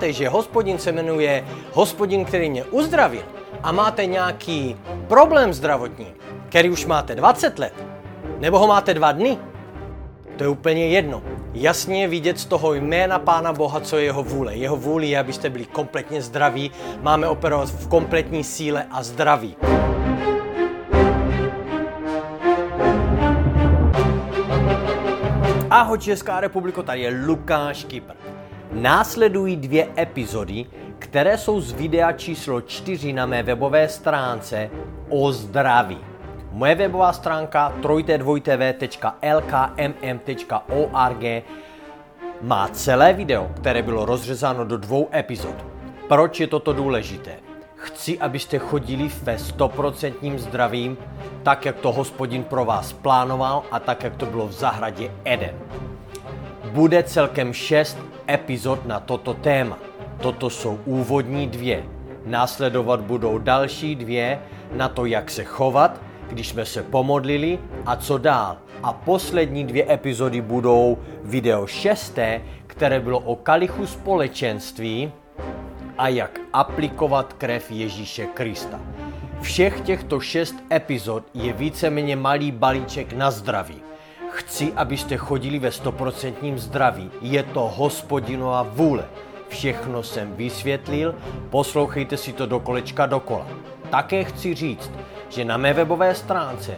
Znáte, že hospodin se jmenuje hospodin, který mě uzdravil a máte nějaký problém zdravotní, který už máte 20 let, nebo ho máte dva dny, to je úplně jedno. Jasně je vidět z toho jména Pána Boha, co je jeho vůle. Jeho vůli je, abyste byli kompletně zdraví. Máme operovat v kompletní síle a zdraví. Ahoj Česká republiko, tady je Lukáš Kypr. Následují dvě epizody, které jsou z videa číslo 4 na mé webové stránce o zdraví. Moje webová stránka trojtv.lkmm.org má celé video, které bylo rozřezáno do dvou epizod. Proč je toto důležité? Chci, abyste chodili ve stoprocentním zdravím, tak jak to hospodin pro vás plánoval a tak jak to bylo v zahradě Eden. Bude celkem šest epizod na toto téma. Toto jsou úvodní dvě. Následovat budou další dvě na to, jak se chovat, když jsme se pomodlili a co dál. A poslední dvě epizody budou video šesté, které bylo o kalichu společenství a jak aplikovat krev Ježíše Krista. Všech těchto šest epizod je víceméně malý balíček na zdraví. Chci, abyste chodili ve stoprocentním zdraví. Je to hospodinova vůle. Všechno jsem vysvětlil, poslouchejte si to do kolečka dokola. Také chci říct, že na mé webové stránce,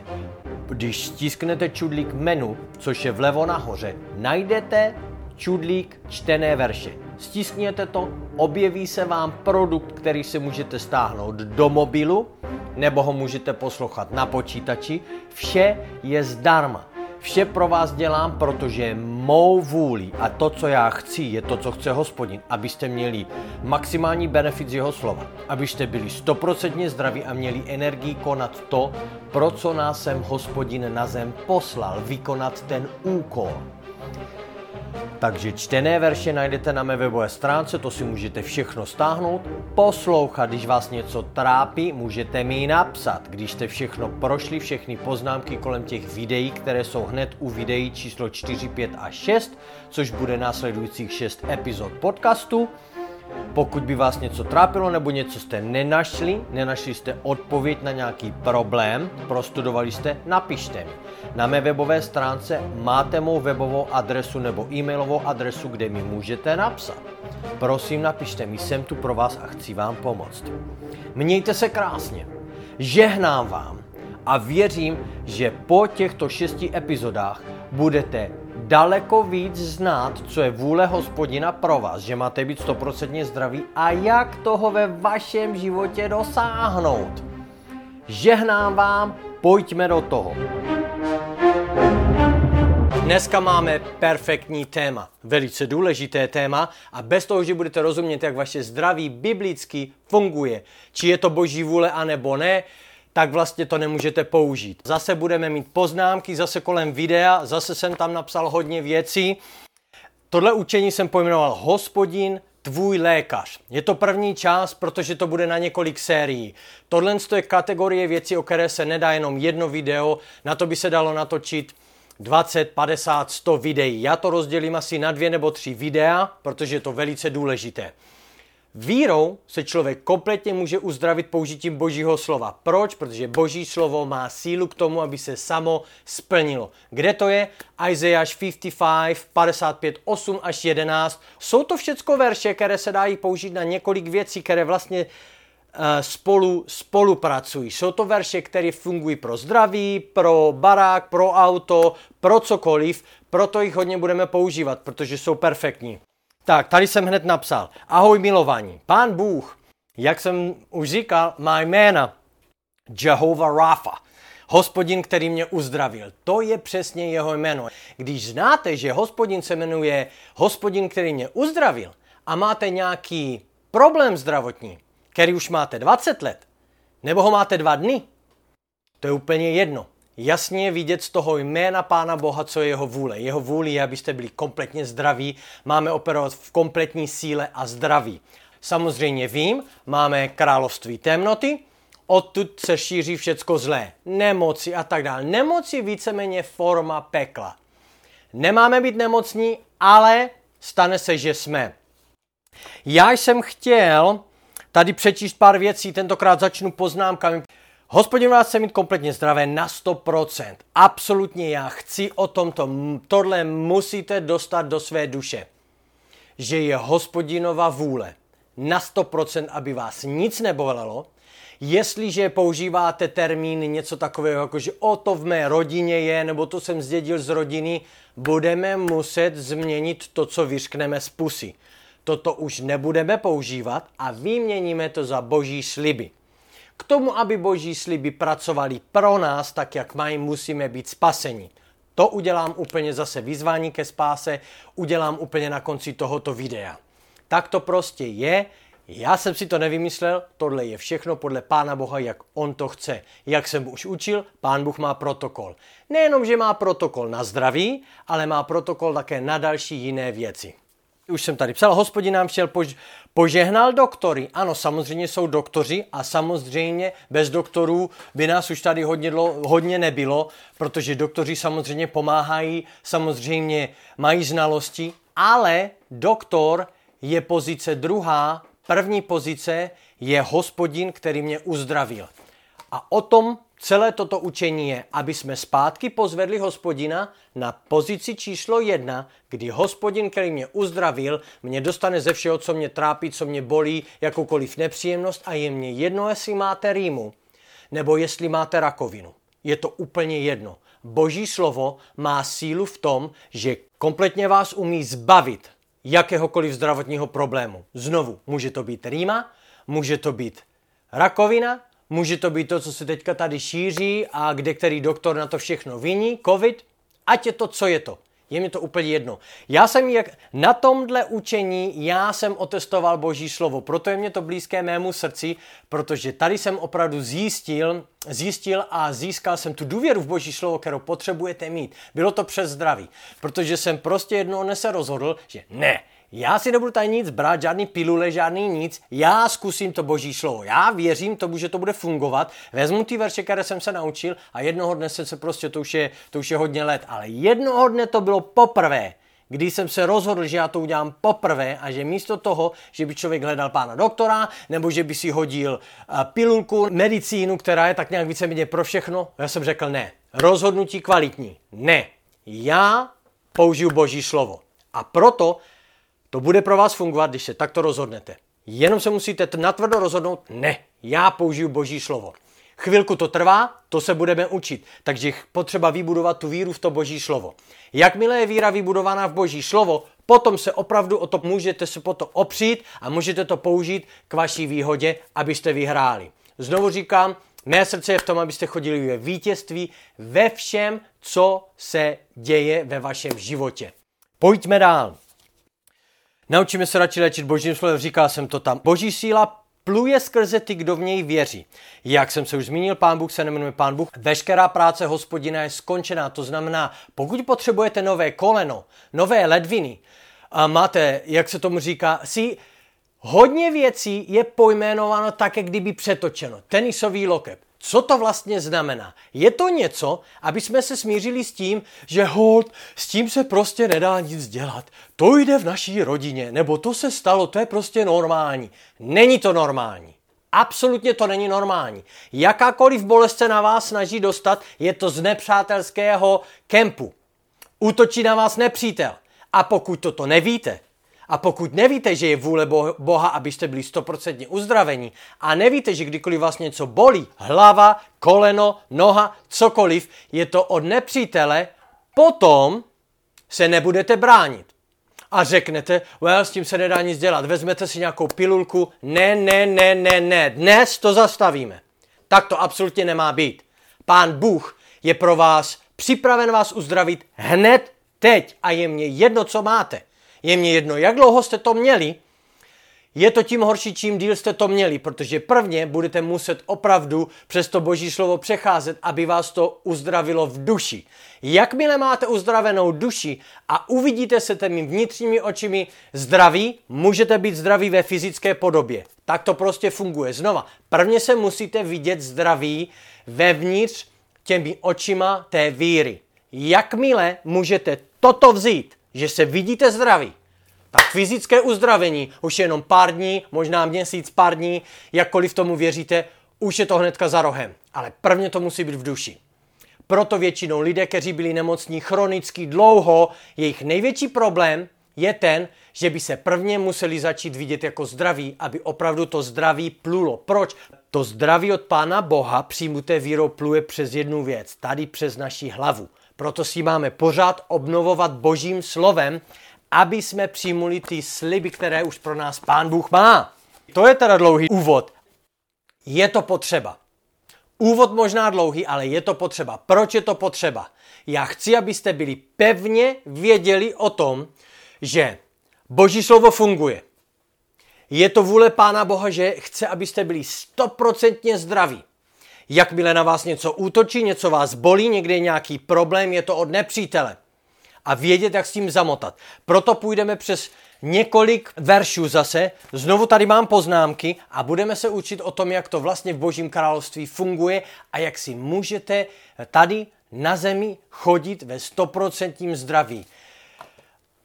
když stisknete čudlík menu, což je vlevo nahoře, najdete čudlík čtené verše. Stiskněte to, objeví se vám produkt, který si můžete stáhnout do mobilu, nebo ho můžete poslouchat na počítači. Vše je zdarma. Vše pro vás dělám, protože mou vůli a to, co já chci, je to, co chce hospodin, abyste měli maximální benefit z jeho slova, abyste byli stoprocentně zdraví a měli energii konat to, pro co nás sem hospodin na zem poslal, vykonat ten úkol. Takže čtené verše najdete na mé webové stránce, to si můžete všechno stáhnout, poslouchat, když vás něco trápí, můžete mi ji napsat. Když jste všechno prošli, všechny poznámky kolem těch videí, které jsou hned u videí číslo 4, 5 a 6, což bude následujících 6 epizod podcastu, pokud by vás něco trápilo nebo něco jste nenašli, nenašli jste odpověď na nějaký problém, prostudovali jste, napište mi. Na mé webové stránce máte mou webovou adresu nebo e-mailovou adresu, kde mi můžete napsat. Prosím, napište mi, jsem tu pro vás a chci vám pomoct. Mějte se krásně. Žehnám vám a věřím, že po těchto šesti epizodách budete daleko víc znát, co je vůle hospodina pro vás, že máte být stoprocentně zdraví a jak toho ve vašem životě dosáhnout. Žehnám vám, pojďme do toho. Dneska máme perfektní téma, velice důležité téma a bez toho, že budete rozumět, jak vaše zdraví biblicky funguje, či je to boží vůle anebo ne, tak vlastně to nemůžete použít. Zase budeme mít poznámky, zase kolem videa, zase jsem tam napsal hodně věcí. Tohle učení jsem pojmenoval Hospodin, tvůj lékař. Je to první část, protože to bude na několik sérií. Tohle je kategorie věcí, o které se nedá jenom jedno video, na to by se dalo natočit 20, 50, 100 videí. Já to rozdělím asi na dvě nebo tři videa, protože je to velice důležité. Vírou se člověk kompletně může uzdravit použitím božího slova. Proč? Protože boží slovo má sílu k tomu, aby se samo splnilo. Kde to je? Isaiah 55, 55, 8 až 11. Jsou to všechno verše, které se dají použít na několik věcí, které vlastně eh, spolu spolupracují. Jsou to verše, které fungují pro zdraví, pro barák, pro auto, pro cokoliv, proto jich hodně budeme používat, protože jsou perfektní. Tak, tady jsem hned napsal. Ahoj milovaní. Pán Bůh, jak jsem už říkal, má jména Jehovah Rafa. Hospodin, který mě uzdravil. To je přesně jeho jméno. Když znáte, že hospodin se jmenuje hospodin, který mě uzdravil a máte nějaký problém zdravotní, který už máte 20 let, nebo ho máte dva dny, to je úplně jedno jasně vidět z toho jména Pána Boha, co je jeho vůle. Jeho vůli je, abyste byli kompletně zdraví, máme operovat v kompletní síle a zdraví. Samozřejmě vím, máme království temnoty, odtud se šíří všecko zlé, nemoci a tak dále. Nemoc je víceméně forma pekla. Nemáme být nemocní, ale stane se, že jsme. Já jsem chtěl tady přečíst pár věcí, tentokrát začnu poznámkami. Hospodin vás chce mít kompletně zdravé na 100%. Absolutně já chci o tomto. Tohle musíte dostat do své duše. Že je hospodinova vůle na 100%, aby vás nic nebolelo, Jestliže používáte termín něco takového, jako že o to v mé rodině je, nebo to jsem zdědil z rodiny, budeme muset změnit to, co vyřkneme z pusy. Toto už nebudeme používat a vyměníme to za boží sliby. K tomu, aby boží sliby pracovali pro nás tak, jak mají, musíme být spaseni. To udělám úplně zase vyzvání ke spáse, udělám úplně na konci tohoto videa. Tak to prostě je, já jsem si to nevymyslel, tohle je všechno podle Pána Boha, jak on to chce. Jak jsem už učil, Pán Bůh má protokol. Nejenom, že má protokol na zdraví, ale má protokol také na další jiné věci. Už jsem tady psal, hospodin nám chtěl pož- požehnal doktory. Ano, samozřejmě jsou doktoři a samozřejmě bez doktorů by nás už tady hodně, dlo, hodně nebylo, protože doktoři samozřejmě pomáhají, samozřejmě mají znalosti, ale doktor je pozice druhá První pozice je hospodin, který mě uzdravil. A o tom celé toto učení je, aby jsme zpátky pozvedli hospodina na pozici číslo jedna, kdy hospodin, který mě uzdravil, mě dostane ze všeho, co mě trápí, co mě bolí, jakoukoliv nepříjemnost a je mě jedno, jestli máte rýmu, nebo jestli máte rakovinu. Je to úplně jedno. Boží slovo má sílu v tom, že kompletně vás umí zbavit jakéhokoliv zdravotního problému. Znovu, může to být rýma, může to být rakovina, může to být to, co se teďka tady šíří a kde který doktor na to všechno viní, covid, ať je to, co je to. Je mi to úplně jedno. Já jsem jak na tomhle učení, já jsem otestoval Boží slovo, proto je mě to blízké mému srdci, protože tady jsem opravdu zjistil, zjistil a získal jsem tu důvěru v Boží slovo, kterou potřebujete mít. Bylo to přes zdraví, protože jsem prostě jednou se rozhodl, že ne, já si nebudu tady nic brát, žádný pilule, žádný nic, já zkusím to boží slovo, já věřím tomu, že to bude fungovat, vezmu ty verše, které jsem se naučil a jednoho dne se prostě, to už je, to už je hodně let, ale jednoho dne to bylo poprvé, když jsem se rozhodl, že já to udělám poprvé a že místo toho, že by člověk hledal pána doktora, nebo že by si hodil pilulku, medicínu, která je tak nějak víceméně pro všechno, já jsem řekl ne. Rozhodnutí kvalitní. Ne. Já použiju boží slovo. A proto to bude pro vás fungovat, když se takto rozhodnete. Jenom se musíte natvrdo rozhodnout, ne, já použiju boží slovo. Chvilku to trvá, to se budeme učit. Takže potřeba vybudovat tu víru v to boží slovo. Jakmile je víra vybudovaná v boží slovo, potom se opravdu o to můžete se potom opřít a můžete to použít k vaší výhodě, abyste vyhráli. Znovu říkám, mé srdce je v tom, abyste chodili ve vítězství ve všem, co se děje ve vašem životě. Pojďme dál. Naučíme se radši léčit božím slovem, říkal jsem to tam. Boží síla pluje skrze ty, kdo v něj věří. Jak jsem se už zmínil, pán Bůh se nemenuje pán Bůh. Veškerá práce hospodina je skončená. To znamená, pokud potřebujete nové koleno, nové ledviny, a máte, jak se tomu říká, si hodně věcí je pojmenováno tak, jak kdyby přetočeno. Tenisový loket. Co to vlastně znamená? Je to něco, aby jsme se smířili s tím, že hold, s tím se prostě nedá nic dělat. To jde v naší rodině, nebo to se stalo, to je prostě normální. Není to normální. Absolutně to není normální. Jakákoliv bolest se na vás snaží dostat, je to z nepřátelského kempu. Útočí na vás nepřítel. A pokud toto nevíte, a pokud nevíte, že je vůle Boha, abyste byli stoprocentně uzdraveni a nevíte, že kdykoliv vás něco bolí, hlava, koleno, noha, cokoliv, je to od nepřítele, potom se nebudete bránit. A řeknete, well, s tím se nedá nic dělat, vezmete si nějakou pilulku, ne, ne, ne, ne, ne, dnes to zastavíme. Tak to absolutně nemá být. Pán Bůh je pro vás připraven vás uzdravit hned teď a je mně jedno, co máte. Je mě jedno, jak dlouho jste to měli, je to tím horší, čím díl jste to měli, protože prvně budete muset opravdu přes to boží slovo přecházet, aby vás to uzdravilo v duši. Jakmile máte uzdravenou duši a uvidíte se těmi vnitřními očimi zdraví, můžete být zdraví ve fyzické podobě. Tak to prostě funguje. Znova, prvně se musíte vidět zdraví vevnitř těmi očima té víry. Jakmile můžete toto vzít, že se vidíte zdraví, Tak fyzické uzdravení už je jenom pár dní, možná měsíc, pár dní, jakkoliv tomu věříte, už je to hnedka za rohem. Ale prvně to musí být v duši. Proto většinou lidé, kteří byli nemocní chronicky dlouho, jejich největší problém je ten, že by se prvně museli začít vidět jako zdraví, aby opravdu to zdraví plulo. Proč? To zdraví od Pána Boha přijmuté vírou pluje přes jednu věc, tady přes naši hlavu. Proto si máme pořád obnovovat božím slovem, aby jsme přijmuli ty sliby, které už pro nás Pán Bůh má. To je teda dlouhý úvod. Je to potřeba. Úvod možná dlouhý, ale je to potřeba. Proč je to potřeba? Já chci, abyste byli pevně věděli o tom, že Boží slovo funguje. Je to vůle Pána Boha, že chce, abyste byli stoprocentně zdraví. Jakmile na vás něco útočí, něco vás bolí, někde je nějaký problém, je to od nepřítele. A vědět, jak s tím zamotat. Proto půjdeme přes několik veršů zase. Znovu tady mám poznámky a budeme se učit o tom, jak to vlastně v Božím království funguje a jak si můžete tady na zemi chodit ve stoprocentním zdraví.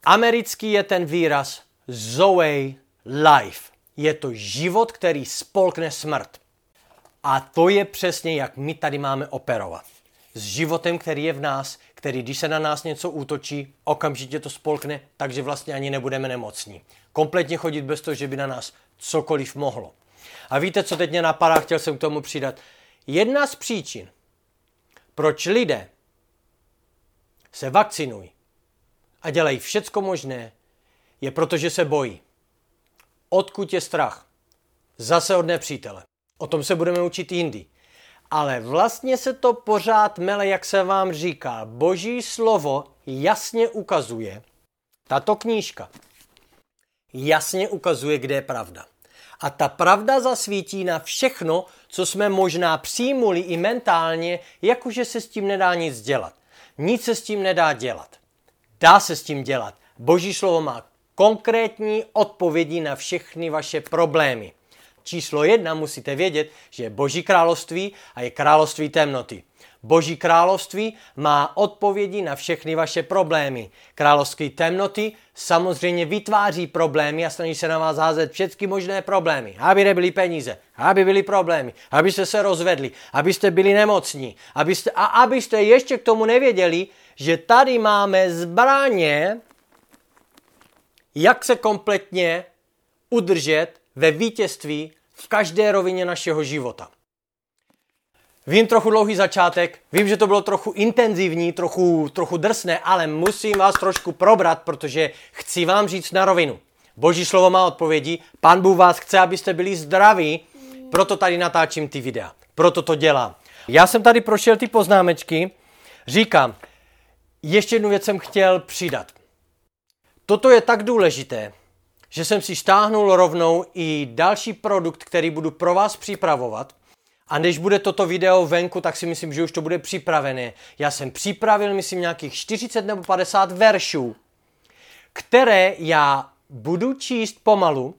Americký je ten výraz Zoe life. Je to život, který spolkne smrt. A to je přesně, jak my tady máme operovat. S životem, který je v nás, který, když se na nás něco útočí, okamžitě to spolkne, takže vlastně ani nebudeme nemocní. Kompletně chodit bez toho, že by na nás cokoliv mohlo. A víte, co teď mě napadá, chtěl jsem k tomu přidat. Jedna z příčin, proč lidé se vakcinují a dělají všecko možné, je proto, že se bojí. Odkud je strach? Zase od nepřítele. O tom se budeme učit jindy. Ale vlastně se to pořád mele, jak se vám říká. Boží slovo jasně ukazuje, tato knížka jasně ukazuje, kde je pravda. A ta pravda zasvítí na všechno, co jsme možná přijmuli i mentálně, jakože se s tím nedá nic dělat. Nic se s tím nedá dělat. Dá se s tím dělat. Boží slovo má konkrétní odpovědi na všechny vaše problémy. Číslo jedna musíte vědět, že je Boží království a je království temnoty. Boží království má odpovědi na všechny vaše problémy. Království temnoty samozřejmě vytváří problémy a snaží se na vás házet všechny možné problémy. Aby nebyly peníze, aby byly problémy, abyste se rozvedli, abyste byli nemocní, abyste, a abyste ještě k tomu nevěděli, že tady máme zbraně, jak se kompletně udržet ve vítězství v každé rovině našeho života. Vím trochu dlouhý začátek, vím, že to bylo trochu intenzivní, trochu, trochu drsné, ale musím vás trošku probrat, protože chci vám říct na rovinu. Boží slovo má odpovědi, Pán Bůh vás chce, abyste byli zdraví, proto tady natáčím ty videa, proto to dělám. Já jsem tady prošel ty poznámečky, říkám, ještě jednu věc jsem chtěl přidat. Toto je tak důležité, že jsem si stáhnul rovnou i další produkt, který budu pro vás připravovat. A než bude toto video venku, tak si myslím, že už to bude připravené. Já jsem připravil, myslím, nějakých 40 nebo 50 veršů, které já budu číst pomalu,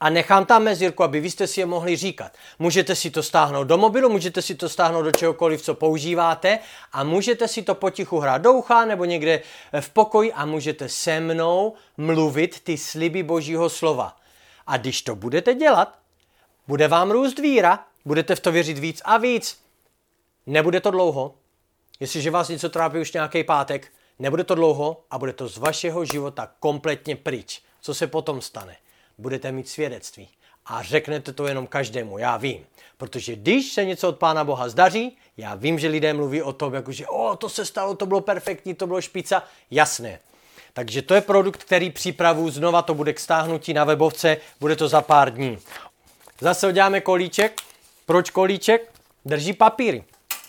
a nechám tam mezírku, aby vy jste si je mohli říkat. Můžete si to stáhnout do mobilu, můžete si to stáhnout do čehokoliv, co používáte a můžete si to potichu hrát do ucha nebo někde v pokoji a můžete se mnou mluvit ty sliby božího slova. A když to budete dělat, bude vám růst víra, budete v to věřit víc a víc. Nebude to dlouho, jestliže vás něco trápí už nějaký pátek, nebude to dlouho a bude to z vašeho života kompletně pryč. Co se potom stane? Budete mít svědectví. A řeknete to jenom každému, já vím. Protože když se něco od Pána Boha zdaří, já vím, že lidé mluví o tom, jako že o, to se stalo, to bylo perfektní, to bylo špica. Jasné. Takže to je produkt, který připravu, znova to bude k stáhnutí na webovce, bude to za pár dní. Zase uděláme kolíček. Proč kolíček? Drží papíry.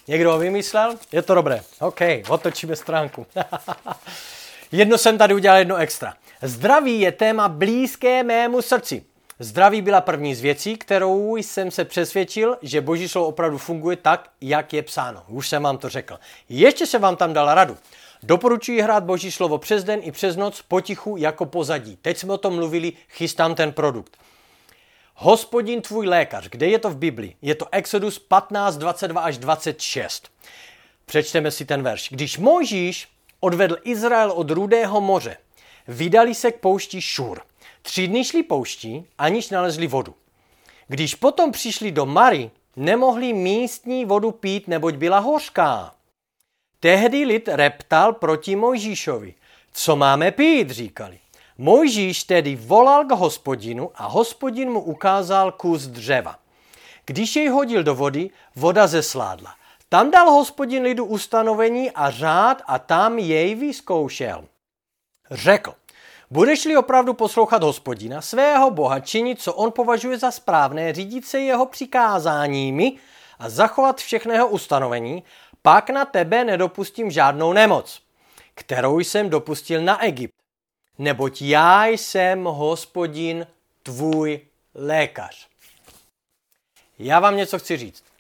Někdo ho vymyslel? Je to dobré. OK, otočíme stránku. jedno jsem tady udělal, jedno extra. Zdraví je téma blízké mému srdci. Zdraví byla první z věcí, kterou jsem se přesvědčil, že boží slovo opravdu funguje tak, jak je psáno. Už jsem vám to řekl. Ještě se vám tam dal radu. Doporučuji hrát boží slovo přes den i přes noc potichu jako pozadí. Teď jsme o tom mluvili, chystám ten produkt. Hospodin tvůj lékař, kde je to v Biblii? Je to Exodus 15, 22 až 26. Přečteme si ten verš. Když Mojžíš odvedl Izrael od Rudého moře, vydali se k poušti Šur. Tři dny šli pouští, aniž nalezli vodu. Když potom přišli do Mary, nemohli místní vodu pít, neboť byla hořká. Tehdy lid reptal proti Mojžíšovi. Co máme pít, říkali. Mojžíš tedy volal k hospodinu a hospodin mu ukázal kus dřeva. Když jej hodil do vody, voda zesládla. Tam dal hospodin lidu ustanovení a řád a tam jej vyzkoušel. Řekl, budeš-li opravdu poslouchat hospodina, svého boha, činit, co on považuje za správné, řídit se jeho přikázáními a zachovat všechného ustanovení, pak na tebe nedopustím žádnou nemoc, kterou jsem dopustil na Egypt. Neboť já jsem hospodin tvůj lékař. Já vám něco chci říct.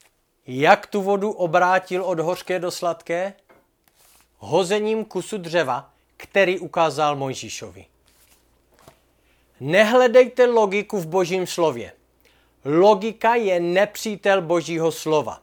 Jak tu vodu obrátil od hořké do sladké? Hozením kusu dřeva, který ukázal Mojžíšovi. Nehledejte logiku v božím slově. Logika je nepřítel božího slova.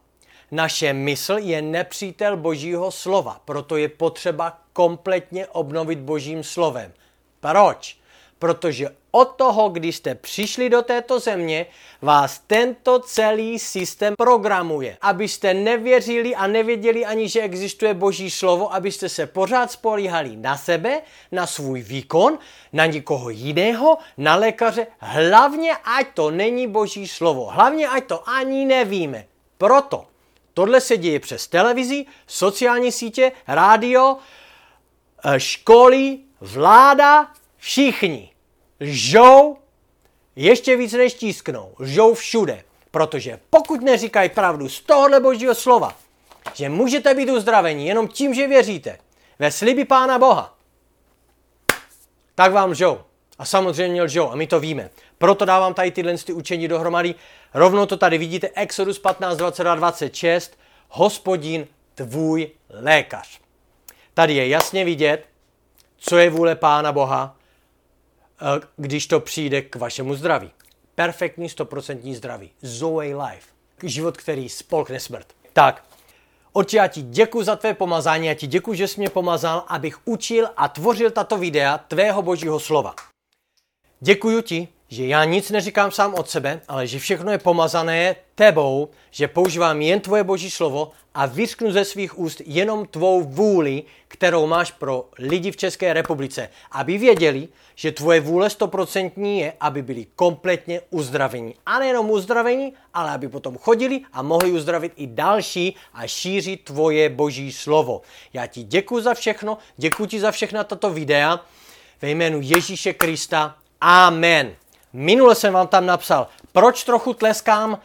Naše mysl je nepřítel božího slova, proto je potřeba kompletně obnovit božím slovem. Proč? Protože od toho, když jste přišli do této země, vás tento celý systém programuje. Abyste nevěřili a nevěděli ani, že existuje boží slovo, abyste se pořád spolíhali na sebe, na svůj výkon, na někoho jiného, na lékaře. Hlavně, ať to není boží slovo. Hlavně, ať to ani nevíme. Proto tohle se děje přes televizi, sociální sítě, rádio, eh, školy, vláda, všichni lžou ještě víc než tisknou. Lžou všude. Protože pokud neříkají pravdu z tohohle božího slova, že můžete být uzdraveni jenom tím, že věříte ve sliby Pána Boha, tak vám lžou. A samozřejmě lžou a my to víme. Proto dávám tady tyhle ty učení dohromady. Rovnou to tady vidíte, Exodus 15, 22, 26, hospodin tvůj lékař. Tady je jasně vidět, co je vůle Pána Boha, když to přijde k vašemu zdraví. Perfektní 100% zdraví. Zoe Life. Život, který spolkne smrt. Tak, Otče, já ti děkuji za tvé pomazání, já ti děkuji, že jsi mě pomazal, abych učil a tvořil tato videa tvého božího slova. Děkuji ti, že já nic neříkám sám od sebe, ale že všechno je pomazané tebou, že používám jen tvoje boží slovo a vyřknu ze svých úst jenom tvou vůli, kterou máš pro lidi v České republice, aby věděli, že tvoje vůle stoprocentní je, aby byli kompletně uzdraveni. A nejenom uzdraveni, ale aby potom chodili a mohli uzdravit i další a šířit tvoje boží slovo. Já ti děkuji za všechno, děkuji ti za všechna tato videa ve jménu Ježíše Krista. Amen. Minule jsem vám tam napsal, proč trochu tleskám.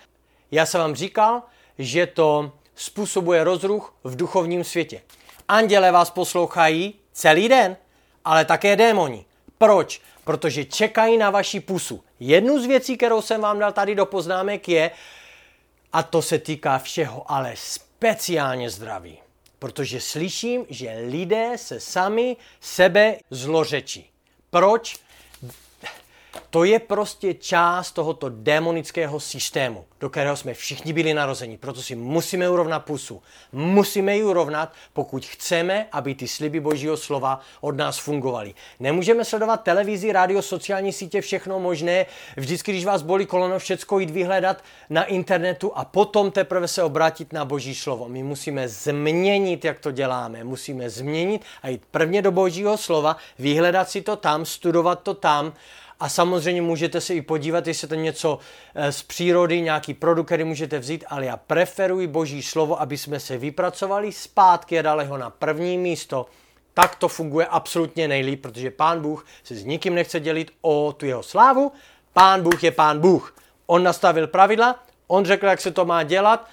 Já jsem vám říkal, že to způsobuje rozruch v duchovním světě. Anděle vás poslouchají celý den, ale také démoni. Proč? Protože čekají na vaši pusu. Jednu z věcí, kterou jsem vám dal tady do poznámek je, a to se týká všeho, ale speciálně zdraví. Protože slyším, že lidé se sami sebe zlořečí. Proč? To je prostě část tohoto démonického systému, do kterého jsme všichni byli narozeni. Proto si musíme urovnat pusu. Musíme ji urovnat, pokud chceme, aby ty sliby Božího slova od nás fungovaly. Nemůžeme sledovat televizi, rádio, sociální sítě, všechno možné. Vždycky, když vás bolí kolono, všecko jít vyhledat na internetu a potom teprve se obrátit na Boží slovo. My musíme změnit, jak to děláme. Musíme změnit a jít prvně do Božího slova, vyhledat si to tam, studovat to tam a samozřejmě můžete se i podívat, jestli to něco eh, z přírody, nějaký produkt, který můžete vzít, ale já preferuji boží slovo, aby jsme se vypracovali zpátky a dali ho na první místo. Tak to funguje absolutně nejlíp, protože pán Bůh se s nikým nechce dělit o tu jeho slávu. Pán Bůh je pán Bůh. On nastavil pravidla, on řekl, jak se to má dělat,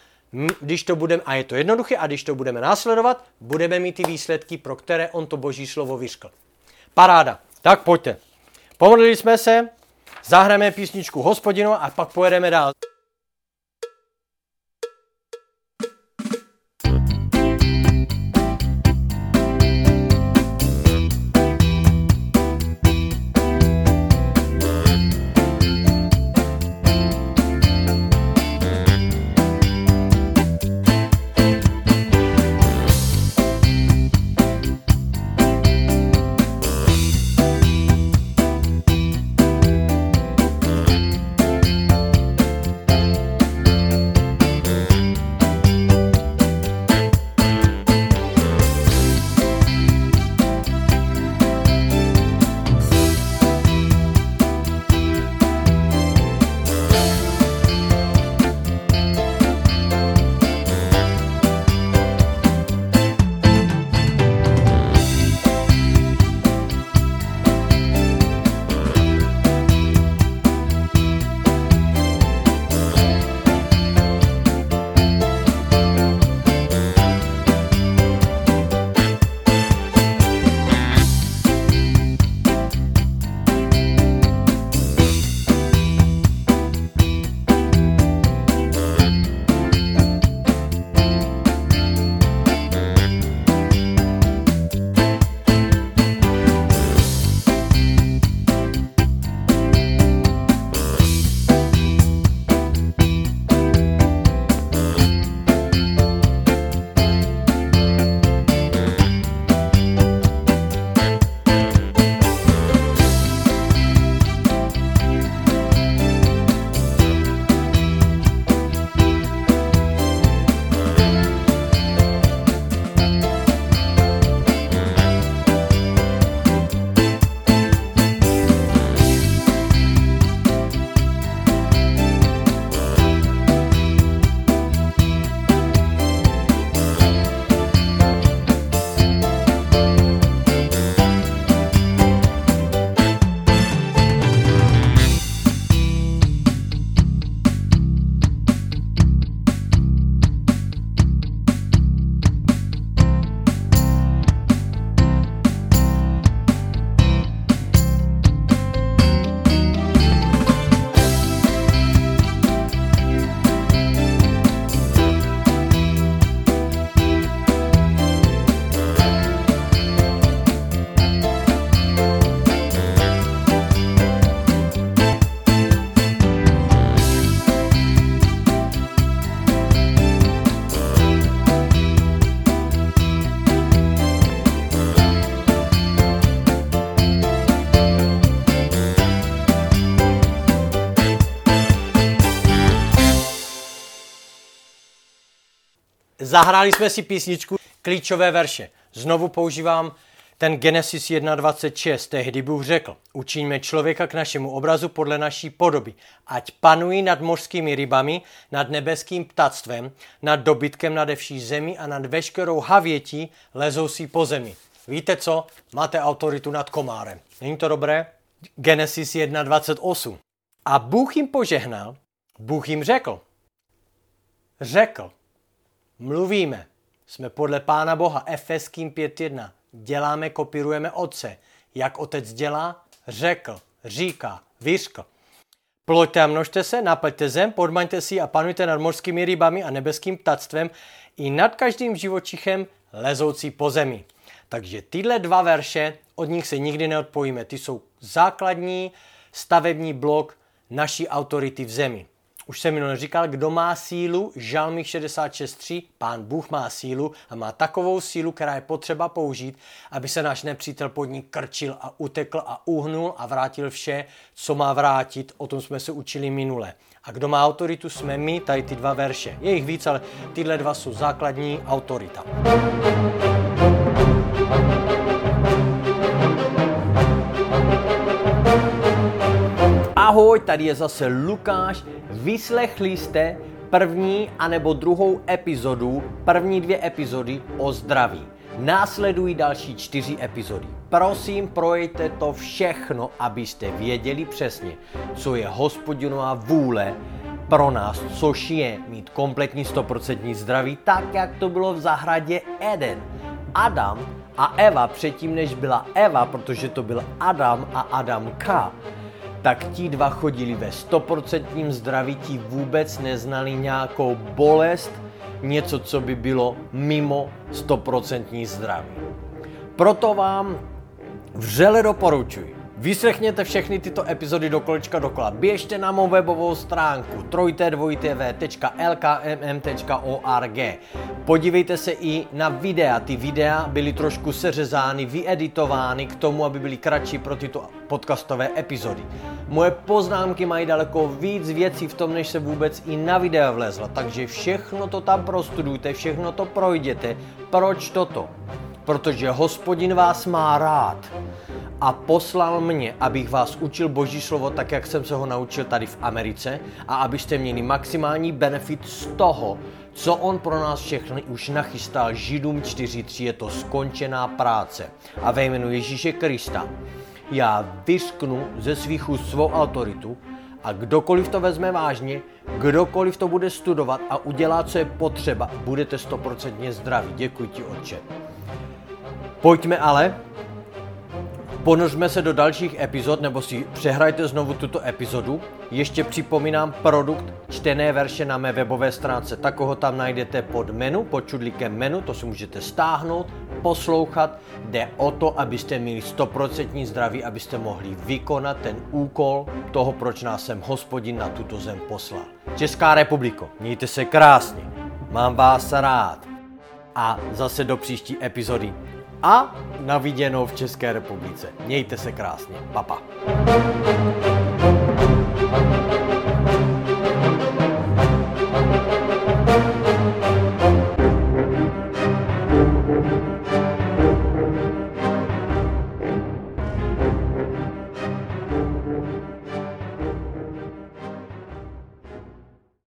když to budeme, a je to jednoduché, a když to budeme následovat, budeme mít ty výsledky, pro které on to boží slovo vyškl. Paráda. Tak pojďte. Pomodlili jsme se, zahrajeme písničku hospodinu a pak pojedeme dál. Zahráli jsme si písničku Klíčové verše. Znovu používám ten Genesis 1.26. Tehdy Bůh řekl, učiňme člověka k našemu obrazu podle naší podoby, ať panují nad mořskými rybami, nad nebeským ptactvem, nad dobytkem nade vší zemi a nad veškerou havětí lezoucí po zemi. Víte co? Máte autoritu nad komárem. Není to dobré? Genesis 1.28. A Bůh jim požehnal, Bůh jim řekl, řekl, mluvíme, jsme podle Pána Boha, Efeským 5.1, děláme, kopírujeme Otce. Jak Otec dělá? Řekl, říká, vyřkl. Ploďte a množte se, naplňte zem, podmaňte si a panujte nad mořskými rybami a nebeským ptactvem i nad každým živočichem lezoucí po zemi. Takže tyhle dva verše, od nich se nikdy neodpojíme. Ty jsou základní stavební blok naší autority v zemi. Už jsem minule říkal, kdo má sílu, Žalmích 66.3, pán Bůh má sílu a má takovou sílu, která je potřeba použít, aby se náš nepřítel pod ní krčil a utekl a uhnul a vrátil vše, co má vrátit. O tom jsme se učili minule. A kdo má autoritu, jsme my, tady ty dva verše. Je jich víc, ale tyhle dva jsou základní autorita. Ahoj, tady je zase Lukáš. Vyslechli jste první anebo druhou epizodu, první dvě epizody o zdraví. Následují další čtyři epizody. Prosím, projďte to všechno, abyste věděli přesně, co je hospodinová vůle pro nás, což je mít kompletní 100% zdraví, tak jak to bylo v zahradě Eden. Adam a Eva předtím, než byla Eva, protože to byl Adam a Adamka, tak ti dva chodili ve stoprocentním zdraví, ti vůbec neznali nějakou bolest, něco, co by bylo mimo stoprocentní zdraví. Proto vám vřele doporučuji, Vyslechněte všechny tyto epizody do kolečka dokola. Běžte na mou webovou stránku trojtv.lkmm.org. Podívejte se i na videa. Ty videa byly trošku seřezány, vyeditovány k tomu, aby byly kratší pro tyto podcastové epizody. Moje poznámky mají daleko víc věcí v tom, než se vůbec i na videa vlezla, takže všechno to tam prostudujte, všechno to projděte. Proč toto? Protože hospodin vás má rád a poslal mě, abych vás učil Boží slovo tak, jak jsem se ho naučil tady v Americe a abyste měli maximální benefit z toho, co on pro nás všechny už nachystal Židům 4.3, je to skončená práce. A ve jménu Ježíše Krista já vysknu ze svých úst svou autoritu a kdokoliv to vezme vážně, kdokoliv to bude studovat a udělá, co je potřeba, budete stoprocentně zdraví. Děkuji ti, Otče. Pojďme ale Ponořme se do dalších epizod, nebo si přehrajte znovu tuto epizodu. Ještě připomínám produkt čtené verše na mé webové stránce. Tak ho tam najdete pod menu, pod čudlíkem menu, to si můžete stáhnout, poslouchat. Jde o to, abyste měli 100% zdraví, abyste mohli vykonat ten úkol toho, proč nás jsem hospodin na tuto zem poslal. Česká republiko, mějte se krásně, mám vás rád. A zase do příští epizody a na viděnou v České republice. Mějte se krásně. Papa. Pa.